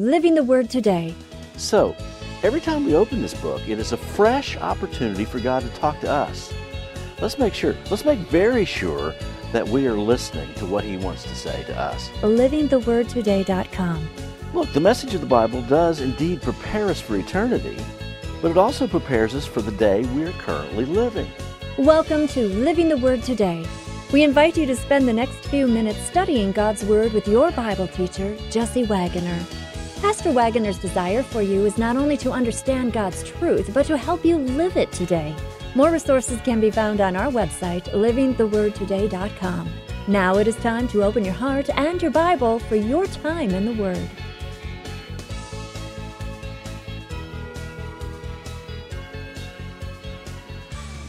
Living the Word Today. So, every time we open this book, it is a fresh opportunity for God to talk to us. Let's make sure, let's make very sure that we are listening to what He wants to say to us. LivingTheWordToday.com. Look, the message of the Bible does indeed prepare us for eternity, but it also prepares us for the day we are currently living. Welcome to Living the Word Today. We invite you to spend the next few minutes studying God's Word with your Bible teacher, Jesse Wagoner. Pastor Wagoner's desire for you is not only to understand God's truth, but to help you live it today. More resources can be found on our website, livingthewordtoday.com. Now it is time to open your heart and your Bible for your time in the Word.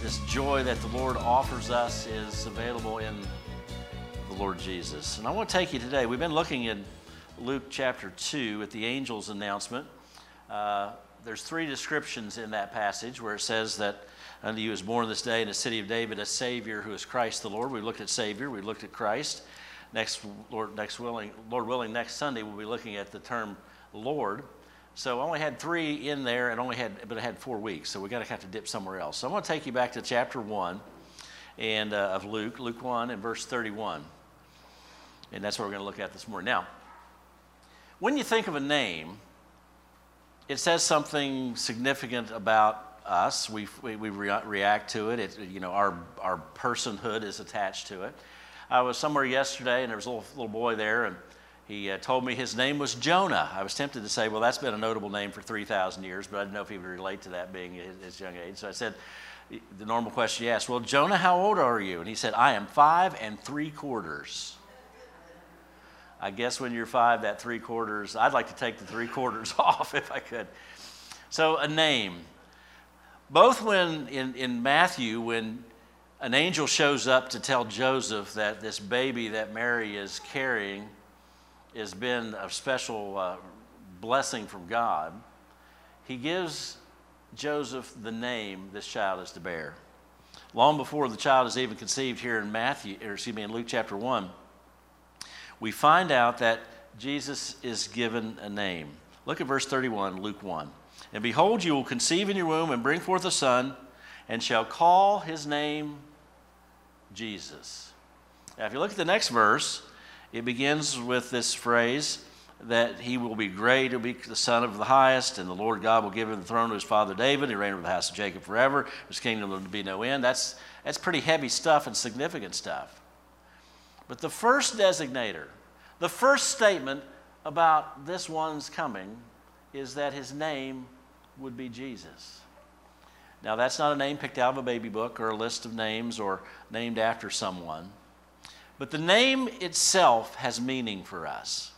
This joy that the Lord offers us is available in the Lord Jesus. And I want to take you today. We've been looking in Luke chapter 2 at the angel's announcement. Uh, there's three descriptions in that passage where it says that unto you is born this day in the city of David a Savior who is Christ the Lord. We looked at Savior, we looked at Christ. Next, Lord, next willing, Lord willing, next Sunday we'll be looking at the term Lord. So I only had three in there, and only had, but I had four weeks. So we got to have to dip somewhere else. So I'm going to take you back to chapter one, and uh, of Luke, Luke one and verse 31, and that's what we're going to look at this morning. Now, when you think of a name, it says something significant about us. We, we, we rea- react to it. it. You know, our, our personhood is attached to it. I was somewhere yesterday, and there was a little, little boy there, and he uh, told me his name was Jonah. I was tempted to say, well, that's been a notable name for 3,000 years, but I didn't know if he would relate to that being his, his young age. So I said, the normal question you ask, well, Jonah, how old are you? And he said, I am five and three quarters. I guess when you're five, that three quarters, I'd like to take the three quarters off if I could. So, a name. Both when in, in Matthew, when an angel shows up to tell Joseph that this baby that Mary is carrying has been a special uh, blessing from God, he gives Joseph the name this child is to bear. Long before the child is even conceived here in Matthew, or excuse me, in Luke chapter 1, we find out that Jesus is given a name. Look at verse 31, Luke 1. And behold, you will conceive in your womb and bring forth a son, and shall call his name Jesus. Now, if you look at the next verse, it begins with this phrase that he will be great, he'll be the Son of the highest, and the Lord God will give him the throne of his father David. He reign over the house of Jacob forever. His kingdom will be no end. That's, that's pretty heavy stuff and significant stuff. But the first designator, the first statement about this one's coming is that his name would be Jesus. Now, that's not a name picked out of a baby book or a list of names or named after someone. But the name itself has meaning for us.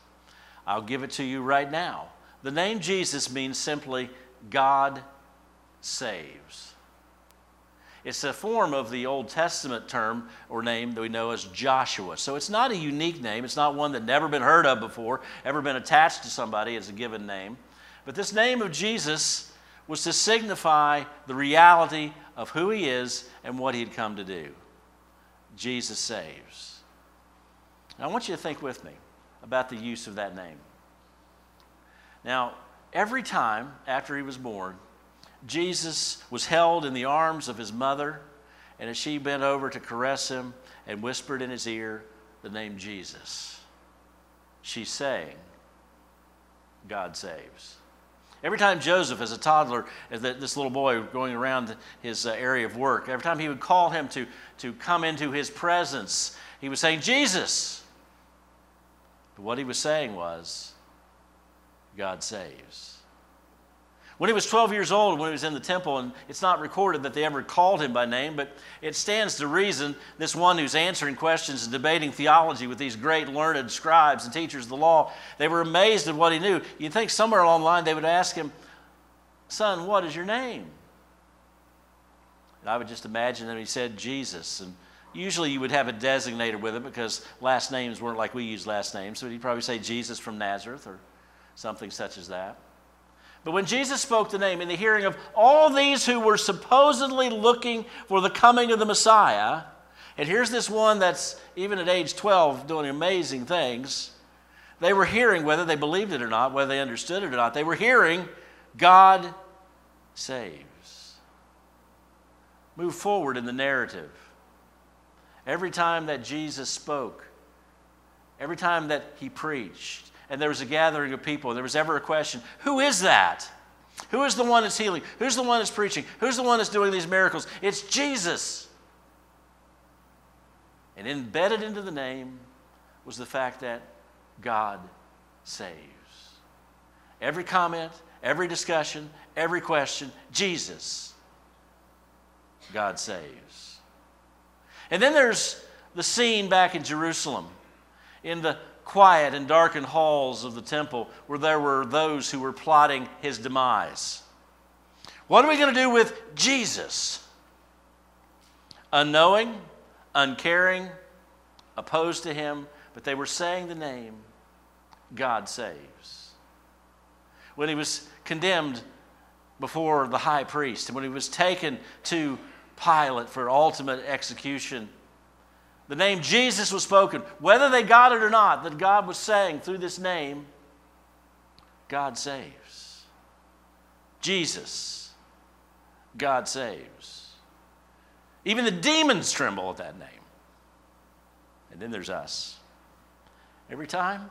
I'll give it to you right now. The name Jesus means simply God saves. It's a form of the Old Testament term or name that we know as Joshua. So it's not a unique name. It's not one that never been heard of before, ever been attached to somebody as a given name. But this name of Jesus was to signify the reality of who he is and what he had come to do. Jesus saves. Now, I want you to think with me about the use of that name. Now, every time after he was born, Jesus was held in the arms of his mother, and as she bent over to caress him and whispered in his ear the name Jesus, she's saying, God saves. Every time Joseph, as a toddler, as this little boy going around his uh, area of work, every time he would call him to, to come into his presence, he was saying, Jesus. But what he was saying was, God saves. When he was 12 years old, when he was in the temple, and it's not recorded that they ever called him by name, but it stands to reason this one who's answering questions and debating theology with these great learned scribes and teachers of the law, they were amazed at what he knew. You'd think somewhere along the line they would ask him, Son, what is your name? And I would just imagine that he said Jesus. And usually you would have a designator with it because last names weren't like we use last names. So he'd probably say Jesus from Nazareth or something such as that. But when Jesus spoke the name in the hearing of all these who were supposedly looking for the coming of the Messiah, and here's this one that's even at age 12 doing amazing things, They were hearing, whether they believed it or not, whether they understood it or not, they were hearing God saves. Move forward in the narrative. Every time that Jesus spoke, every time that he preached, and there was a gathering of people, and there was ever a question who is that? Who is the one that's healing? Who's the one that's preaching? Who's the one that's doing these miracles? It's Jesus. And embedded into the name was the fact that God saves. Every comment, every discussion, every question, Jesus, God saves. And then there's the scene back in Jerusalem in the quiet and darkened halls of the temple where there were those who were plotting his demise. What are we going to do with Jesus? Unknowing, uncaring, opposed to him, but they were saying the name God saves. When he was condemned before the high priest, and when he was taken to Pilate for ultimate execution, the name Jesus was spoken, whether they got it or not, that God was saying through this name, God saves. Jesus, God saves. Even the demons tremble at that name. And then there's us. Every time,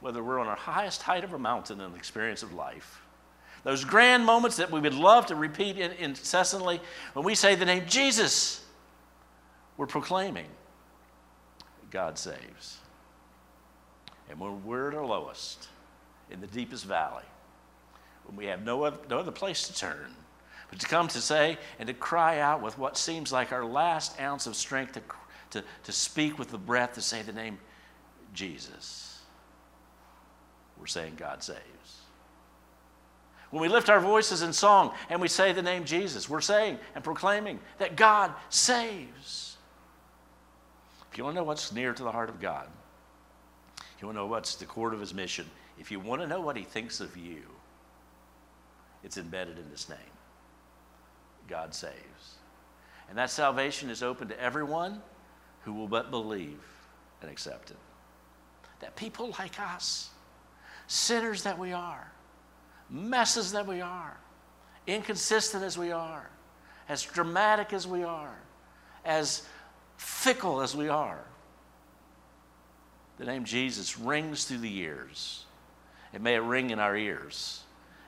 whether we're on our highest height of a mountain in the experience of life, those grand moments that we would love to repeat incessantly, when we say the name Jesus, we're proclaiming God saves. And when we're at our lowest, in the deepest valley, when we have no other, no other place to turn, but to come to say and to cry out with what seems like our last ounce of strength to, to, to speak with the breath to say the name Jesus, we're saying God saves. When we lift our voices in song and we say the name Jesus, we're saying and proclaiming that God saves. If you want to know what's near to the heart of God, you want to know what's the core of his mission, if you want to know what he thinks of you, it's embedded in this name God saves. And that salvation is open to everyone who will but believe and accept it. That people like us, sinners that we are, messes that we are, inconsistent as we are, as dramatic as we are, as fickle as we are, the name Jesus rings through the years. And may it ring in our ears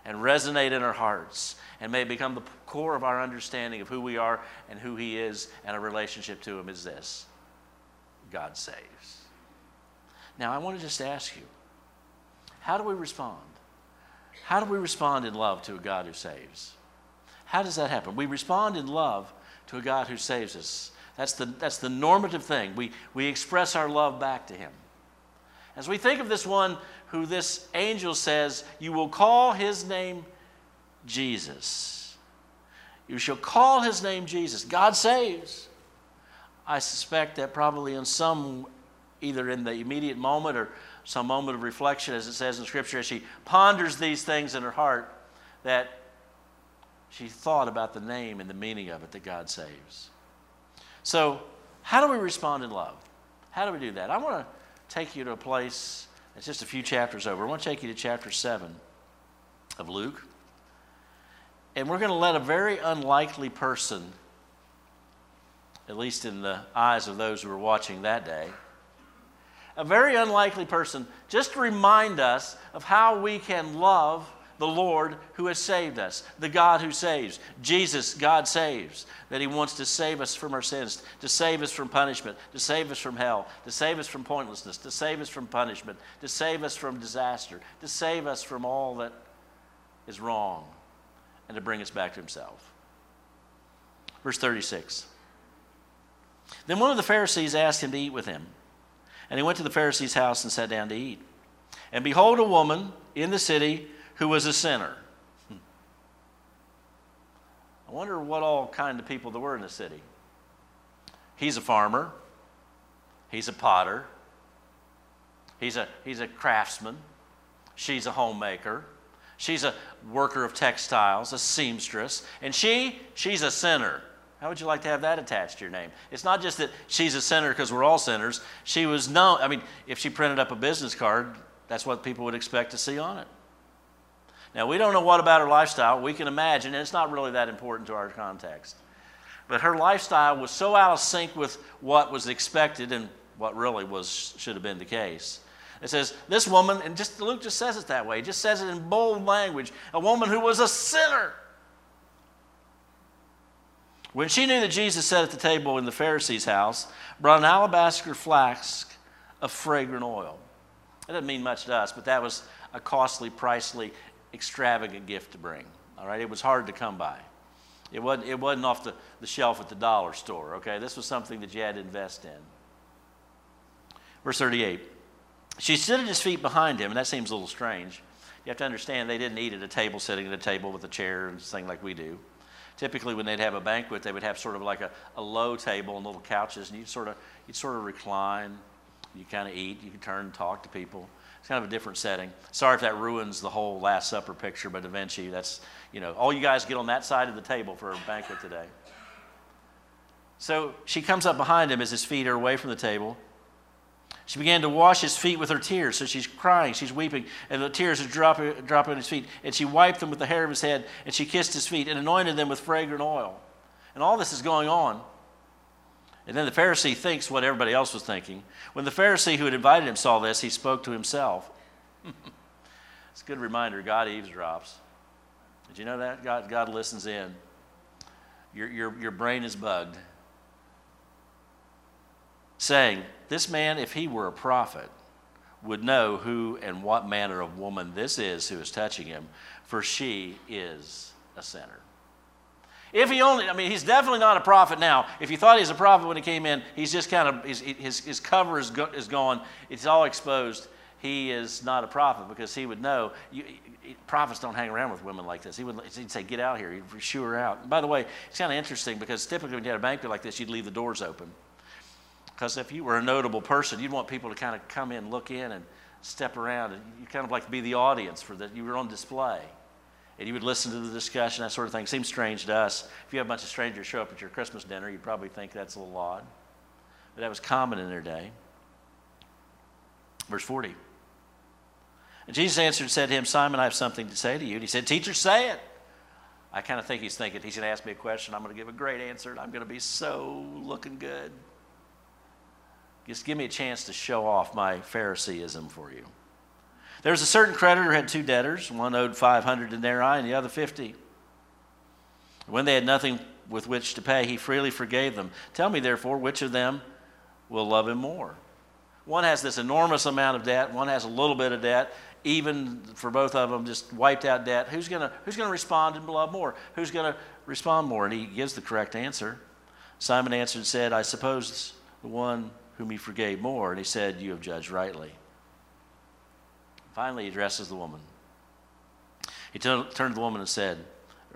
and resonate in our hearts and may it become the core of our understanding of who we are and who He is and our relationship to Him is this God saves. Now, I want to just ask you how do we respond? How do we respond in love to a God who saves? How does that happen? We respond in love to a God who saves us. That's the, that's the normative thing. We, we express our love back to Him. As we think of this one who this angel says, You will call his name Jesus. You shall call his name Jesus. God saves. I suspect that probably in some, either in the immediate moment or some moment of reflection, as it says in Scripture, as she ponders these things in her heart, that she thought about the name and the meaning of it that God saves. So, how do we respond in love? How do we do that? I want to take you to a place that's just a few chapters over. I want to take you to chapter 7 of Luke. And we're going to let a very unlikely person, at least in the eyes of those who were watching that day, a very unlikely person, just remind us of how we can love the Lord who has saved us, the God who saves. Jesus, God saves, that He wants to save us from our sins, to save us from punishment, to save us from hell, to save us from pointlessness, to save us from punishment, to save us from disaster, to save us from all that is wrong, and to bring us back to Himself. Verse 36. Then one of the Pharisees asked him to eat with him. And he went to the Pharisee's house and sat down to eat. And behold, a woman in the city who was a sinner. Hmm. I wonder what all kind of people there were in the city. He's a farmer. He's a potter. He's a, he's a craftsman. She's a homemaker. She's a worker of textiles, a seamstress. And she, she's a sinner. How would you like to have that attached to your name? It's not just that she's a sinner because we're all sinners. She was known, I mean, if she printed up a business card, that's what people would expect to see on it. Now, we don't know what about her lifestyle. We can imagine, and it's not really that important to our context. But her lifestyle was so out of sync with what was expected and what really was should have been the case. It says, this woman, and just Luke just says it that way, just says it in bold language, a woman who was a sinner. When she knew that Jesus sat at the table in the Pharisee's house, brought an alabaster flask of fragrant oil. That doesn't mean much to us, but that was a costly, pricely, extravagant gift to bring. All right, it was hard to come by. It wasn't, it wasn't off the, the shelf at the dollar store, okay? This was something that you had to invest in. Verse 38. She stood at his feet behind him, and that seems a little strange. You have to understand they didn't eat at a table, sitting at a table with a chair and thing like we do. Typically, when they'd have a banquet, they would have sort of like a, a low table and little couches, and you'd sort of you'd sort of recline. You kind of eat. You could turn and talk to people. It's kind of a different setting. Sorry if that ruins the whole Last Supper picture, but Da Vinci, that's, you know, all you guys get on that side of the table for a banquet today. So she comes up behind him as his feet are away from the table. She began to wash his feet with her tears. So she's crying, she's weeping, and the tears are dropping, dropping on his feet. And she wiped them with the hair of his head, and she kissed his feet and anointed them with fragrant oil. And all this is going on. And then the Pharisee thinks what everybody else was thinking. When the Pharisee who had invited him saw this, he spoke to himself. it's a good reminder God eavesdrops. Did you know that? God, God listens in. Your, your, your brain is bugged saying, This man, if he were a prophet, would know who and what manner of woman this is who is touching him, for she is a sinner. If he only, I mean, he's definitely not a prophet now. If you thought he was a prophet when he came in, he's just kind of, his, his, his cover is, go, is gone, it's all exposed. He is not a prophet because he would know. You, prophets don't hang around with women like this. He would he'd say, Get out here. He'd shoo her out. And by the way, it's kind of interesting because typically when you had a banquet like this, you'd leave the doors open. Because if you were a notable person, you'd want people to kind of come in, look in, and step around. And you kind of like to be the audience for that. You were on display. And you would listen to the discussion, that sort of thing. Seems strange to us. If you have a bunch of strangers show up at your Christmas dinner, you'd probably think that's a little odd. But that was common in their day. Verse 40. And Jesus answered and said to him, Simon, I have something to say to you. And he said, Teacher, say it. I kind of think he's thinking, he's going to ask me a question. I'm going to give a great answer, and I'm going to be so looking good. Just give me a chance to show off my Phariseeism for you. There was a certain creditor who had two debtors. One owed 500 denarii and the other 50. When they had nothing with which to pay, he freely forgave them. Tell me, therefore, which of them will love him more? One has this enormous amount of debt, one has a little bit of debt. Even for both of them, just wiped out debt. Who's going to who's gonna respond and love more? Who's going to respond more? And he gives the correct answer. Simon answered and said, I suppose the one whom he forgave more. And he said, You have judged rightly. Finally, he addresses the woman. He turned to the woman and said,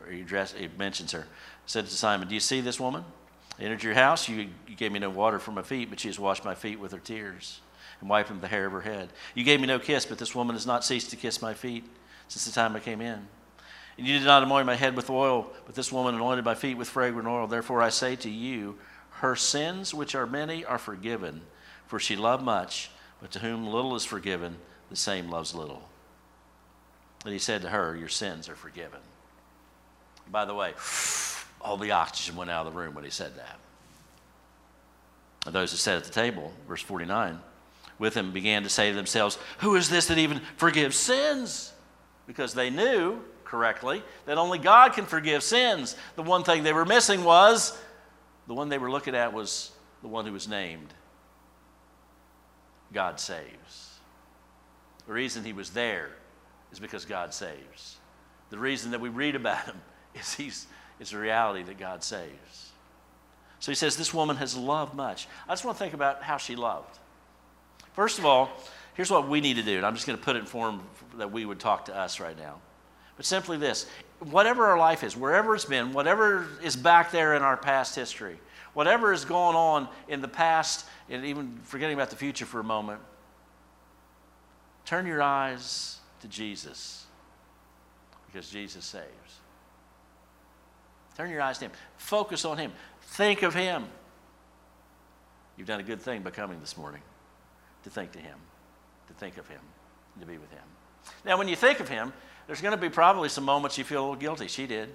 or he, addressed, he mentions her, said to Simon, Do you see this woman? I entered your house. You, you gave me no water for my feet, but she has washed my feet with her tears and wiped them the hair of her head. You gave me no kiss, but this woman has not ceased to kiss my feet since the time I came in. And you did not anoint my head with oil, but this woman anointed my feet with fragrant oil. Therefore I say to you, her sins, which are many, are forgiven, for she loved much, but to whom little is forgiven, the same loves little. And he said to her, Your sins are forgiven. By the way, all the oxygen went out of the room when he said that. And those that sat at the table, verse 49, with him began to say to themselves, Who is this that even forgives sins? Because they knew correctly that only God can forgive sins. The one thing they were missing was the one they were looking at was the one who was named God saves. The reason he was there is because God saves. The reason that we read about him is he's it's a reality that God saves. So he says, This woman has loved much. I just want to think about how she loved. First of all, here's what we need to do, and I'm just going to put it in form that we would talk to us right now. But simply this whatever our life is, wherever it's been, whatever is back there in our past history, whatever is going on in the past, and even forgetting about the future for a moment, turn your eyes to Jesus because Jesus saves. Turn your eyes to Him. Focus on Him. Think of Him. You've done a good thing by coming this morning to think to Him, to think of Him. to be with Him. Now, when you think of Him, there's going to be probably some moments you feel a little guilty. She did.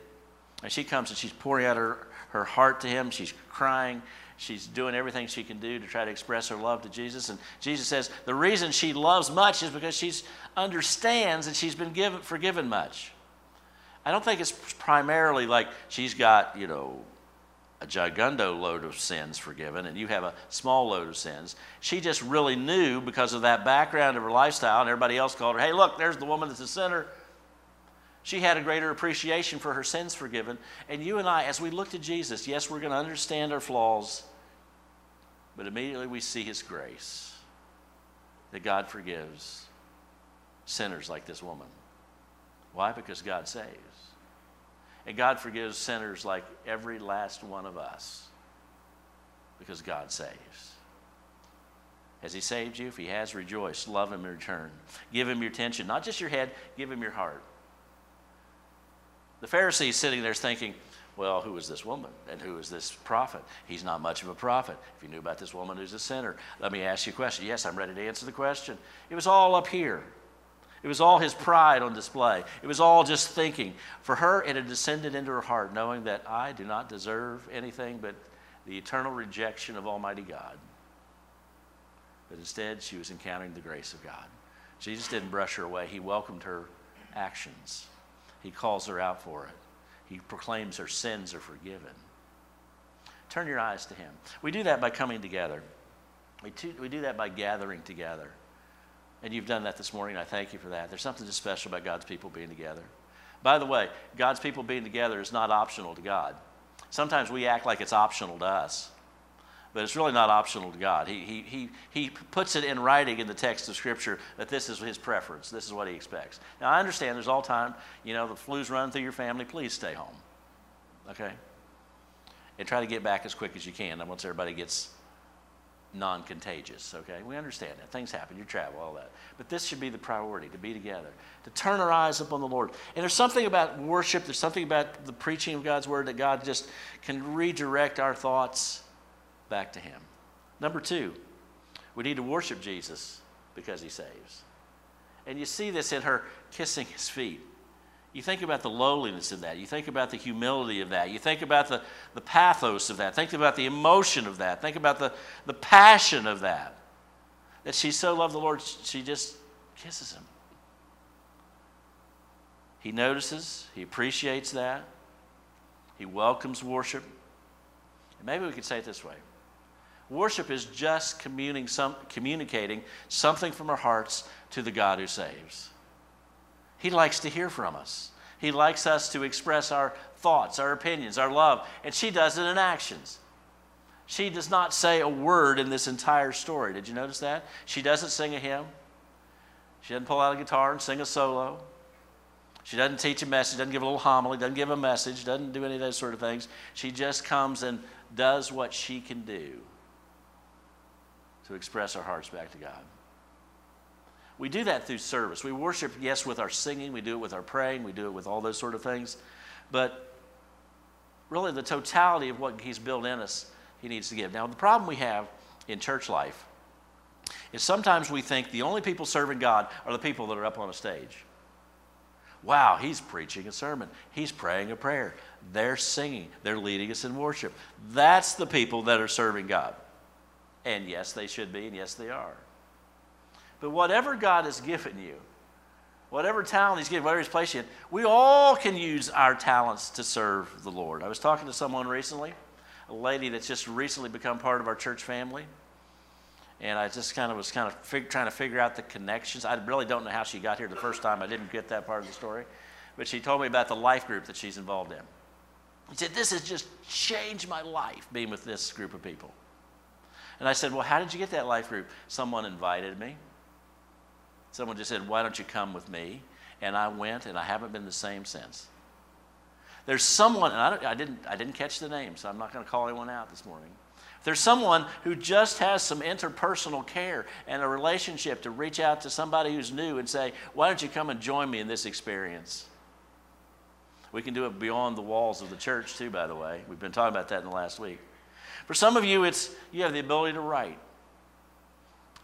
And she comes and she's pouring out her, her heart to Him. She's crying. She's doing everything she can do to try to express her love to Jesus. And Jesus says the reason she loves much is because she understands that she's been given, forgiven much. I don't think it's primarily like she's got, you know, a gigundo load of sins forgiven and you have a small load of sins. She just really knew because of that background of her lifestyle, and everybody else called her, hey, look, there's the woman that's a sinner. She had a greater appreciation for her sins forgiven. And you and I, as we look to Jesus, yes, we're going to understand our flaws, but immediately we see his grace that God forgives sinners like this woman. Why? Because God saves. And God forgives sinners like every last one of us because God saves. Has He saved you? If He has, rejoice. Love Him in return. Give Him your attention, not just your head, give Him your heart. The Pharisees sitting there thinking, well, who is this woman and who is this prophet? He's not much of a prophet. If you knew about this woman who's a sinner, let me ask you a question. Yes, I'm ready to answer the question. It was all up here. It was all his pride on display. It was all just thinking. For her, it had descended into her heart, knowing that I do not deserve anything but the eternal rejection of Almighty God. But instead, she was encountering the grace of God. Jesus didn't brush her away, he welcomed her actions, he calls her out for it. He proclaims her sins are forgiven. Turn your eyes to him. We do that by coming together. We, we do that by gathering together. And you've done that this morning. I thank you for that. There's something just special about God's people being together. By the way, God's people being together is not optional to God. Sometimes we act like it's optional to us, but it's really not optional to God. He, he, he, he puts it in writing in the text of Scripture that this is his preference. This is what he expects. Now, I understand there's all time, you know, the flu's run through your family. Please stay home. Okay? And try to get back as quick as you can once everybody gets non contagious, okay? We understand that. Things happen, you travel, all that. But this should be the priority to be together, to turn our eyes upon the Lord. And there's something about worship, there's something about the preaching of God's word that God just can redirect our thoughts back to Him. Number two, we need to worship Jesus because He saves. And you see this in her kissing His feet. You think about the lowliness of that. You think about the humility of that. You think about the, the pathos of that. Think about the emotion of that. Think about the, the passion of that. That she so loved the Lord, she just kisses him. He notices, he appreciates that, he welcomes worship. And maybe we could say it this way worship is just communicating, some, communicating something from our hearts to the God who saves. He likes to hear from us. He likes us to express our thoughts, our opinions, our love, and she does it in actions. She does not say a word in this entire story. Did you notice that? She doesn't sing a hymn. She doesn't pull out a guitar and sing a solo. She doesn't teach a message, doesn't give a little homily, doesn't give a message, doesn't do any of those sort of things. She just comes and does what she can do to express our hearts back to God. We do that through service. We worship, yes, with our singing, we do it with our praying, we do it with all those sort of things. But really, the totality of what He's built in us, He needs to give. Now, the problem we have in church life is sometimes we think the only people serving God are the people that are up on a stage. Wow, he's preaching a sermon. He's praying a prayer. They're singing. They're leading us in worship. That's the people that are serving God. And yes, they should be, and yes, they are. But whatever God has given you, whatever talent He's given, whatever He's placed you in, we all can use our talents to serve the Lord. I was talking to someone recently, a lady that's just recently become part of our church family. And I just kind of was kind of fig- trying to figure out the connections. I really don't know how she got here the first time. I didn't get that part of the story. But she told me about the life group that she's involved in. She said, This has just changed my life being with this group of people. And I said, Well, how did you get that life group? Someone invited me. Someone just said, Why don't you come with me? And I went, and I haven't been the same since. There's someone, and I, I didn't, I didn't catch the name, so I'm not going to call anyone out this morning. There's someone who just has some interpersonal care and a relationship to reach out to somebody who's new and say, Why don't you come and join me in this experience? We can do it beyond the walls of the church, too, by the way. We've been talking about that in the last week. For some of you, it's you have the ability to write.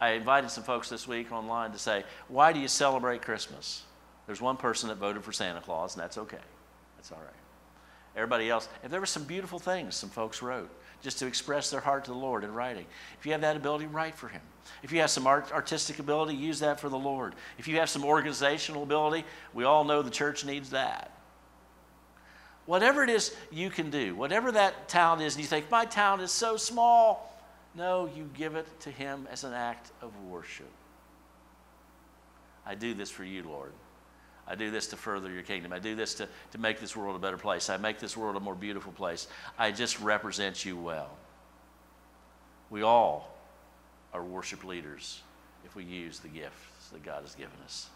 I invited some folks this week online to say, Why do you celebrate Christmas? There's one person that voted for Santa Claus, and that's okay. That's all right. Everybody else, if there were some beautiful things some folks wrote just to express their heart to the Lord in writing. If you have that ability, write for Him. If you have some art, artistic ability, use that for the Lord. If you have some organizational ability, we all know the church needs that. Whatever it is you can do, whatever that talent is, and you think, my talent is so small, no, you give it to Him as an act of worship. I do this for you, Lord. I do this to further your kingdom. I do this to, to make this world a better place. I make this world a more beautiful place. I just represent you well. We all are worship leaders if we use the gifts that God has given us.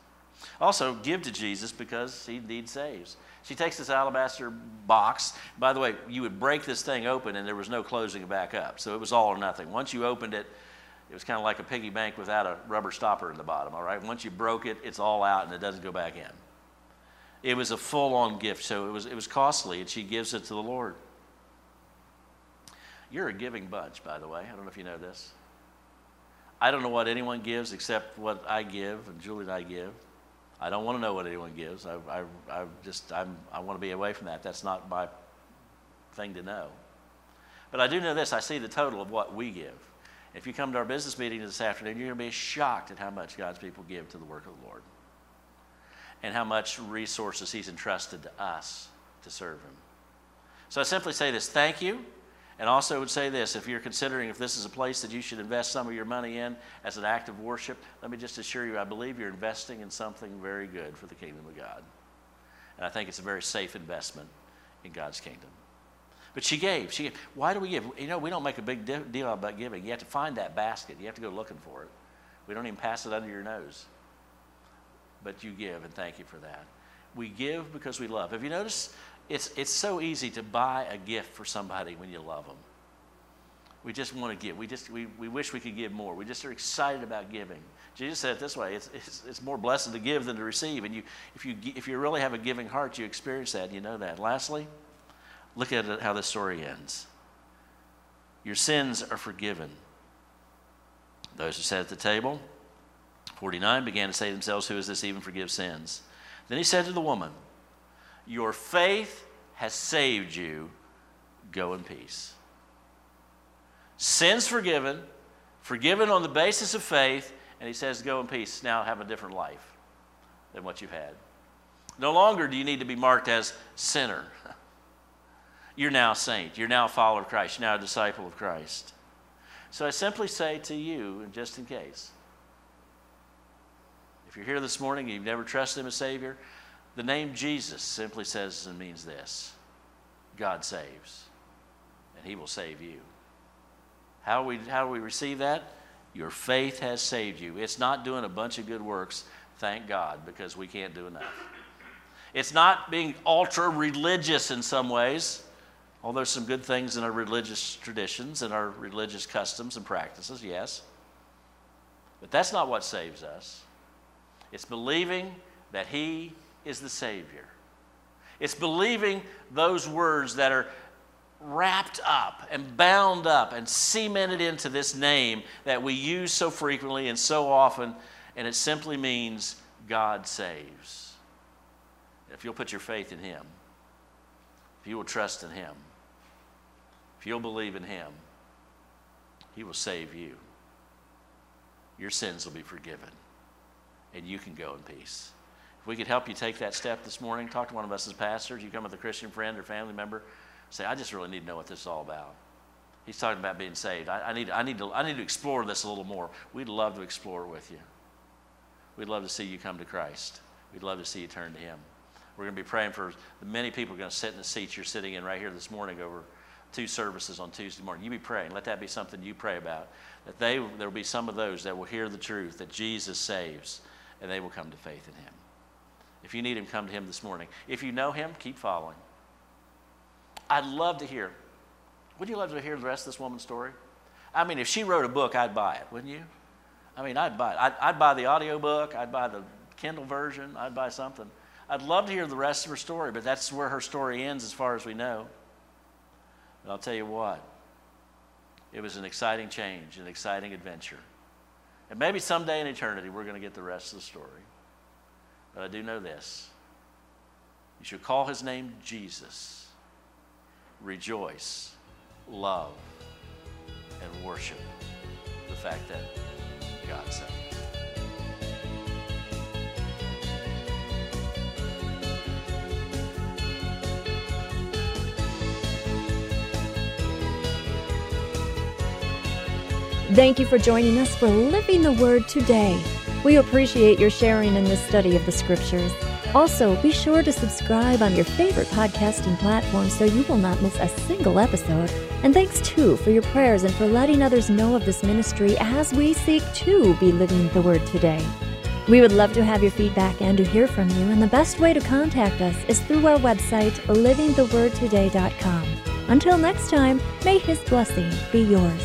Also, give to Jesus because he indeed saves. She takes this alabaster box. By the way, you would break this thing open and there was no closing it back up. So it was all or nothing. Once you opened it, it was kind of like a piggy bank without a rubber stopper in the bottom, all right? Once you broke it, it's all out and it doesn't go back in. It was a full on gift, so it was, it was costly, and she gives it to the Lord. You're a giving bunch, by the way. I don't know if you know this. I don't know what anyone gives except what I give and Julie and I give. I don't want to know what anyone gives. I, I, I just I'm, I want to be away from that. That's not my thing to know. But I do know this. I see the total of what we give. If you come to our business meeting this afternoon, you're going to be shocked at how much God's people give to the work of the Lord and how much resources He's entrusted to us to serve Him. So I simply say this thank you. And also I would say this if you're considering if this is a place that you should invest some of your money in as an act of worship, let me just assure you, I believe you're investing in something very good for the kingdom of God. And I think it's a very safe investment in God's kingdom. But she gave. She gave. Why do we give? You know, we don't make a big deal about giving. You have to find that basket. You have to go looking for it. We don't even pass it under your nose but you give, and thank you for that. We give because we love. Have you noticed? It's, it's so easy to buy a gift for somebody when you love them. We just want to give. We just we, we wish we could give more. We just are excited about giving. Jesus said it this way: it's, it's, it's more blessed to give than to receive. And you, if you if you really have a giving heart, you experience that. and You know that. Lastly, look at how the story ends. Your sins are forgiven. Those who sat at the table 49 began to say to themselves, Who is this even forgive sins? Then he said to the woman, Your faith has saved you. Go in peace. Sins forgiven, forgiven on the basis of faith, and he says, Go in peace. Now have a different life than what you've had. No longer do you need to be marked as sinner. You're now a saint. You're now a follower of Christ. You're now a disciple of Christ. So I simply say to you, just in case, if you're here this morning and you've never trusted Him as Savior, the name Jesus simply says and means this God saves, and He will save you. How do we, how do we receive that? Your faith has saved you. It's not doing a bunch of good works, thank God, because we can't do enough. It's not being ultra religious in some ways, although there's some good things in our religious traditions and our religious customs and practices, yes. But that's not what saves us. It's believing that He is the Savior. It's believing those words that are wrapped up and bound up and cemented into this name that we use so frequently and so often, and it simply means God saves. If you'll put your faith in Him, if you will trust in Him, if you'll believe in Him, He will save you. Your sins will be forgiven and you can go in peace. If we could help you take that step this morning, talk to one of us as pastors. You come with a Christian friend or family member, say, I just really need to know what this is all about. He's talking about being saved. I, I, need, I, need to, I need to explore this a little more. We'd love to explore it with you. We'd love to see you come to Christ. We'd love to see you turn to Him. We're going to be praying for the many people who are going to sit in the seats you're sitting in right here this morning over two services on Tuesday morning. You be praying. Let that be something you pray about. That they there will be some of those that will hear the truth that Jesus saves and they will come to faith in him. If you need him, come to him this morning. If you know him, keep following. I'd love to hear. Would you love to hear the rest of this woman's story? I mean, if she wrote a book, I'd buy it, wouldn't you? I mean, I'd buy it. I'd, I'd buy the audio book, I'd buy the Kindle version, I'd buy something. I'd love to hear the rest of her story, but that's where her story ends as far as we know. But I'll tell you what, it was an exciting change, an exciting adventure. And maybe someday in eternity we're going to get the rest of the story. But I do know this you should call his name Jesus, rejoice, love, and worship the fact that God saved. Thank you for joining us for Living the Word today. We appreciate your sharing in this study of the Scriptures. Also, be sure to subscribe on your favorite podcasting platform so you will not miss a single episode. And thanks too for your prayers and for letting others know of this ministry as we seek to be living the Word today. We would love to have your feedback and to hear from you, and the best way to contact us is through our website, livingthewordtoday.com. Until next time, may His blessing be yours.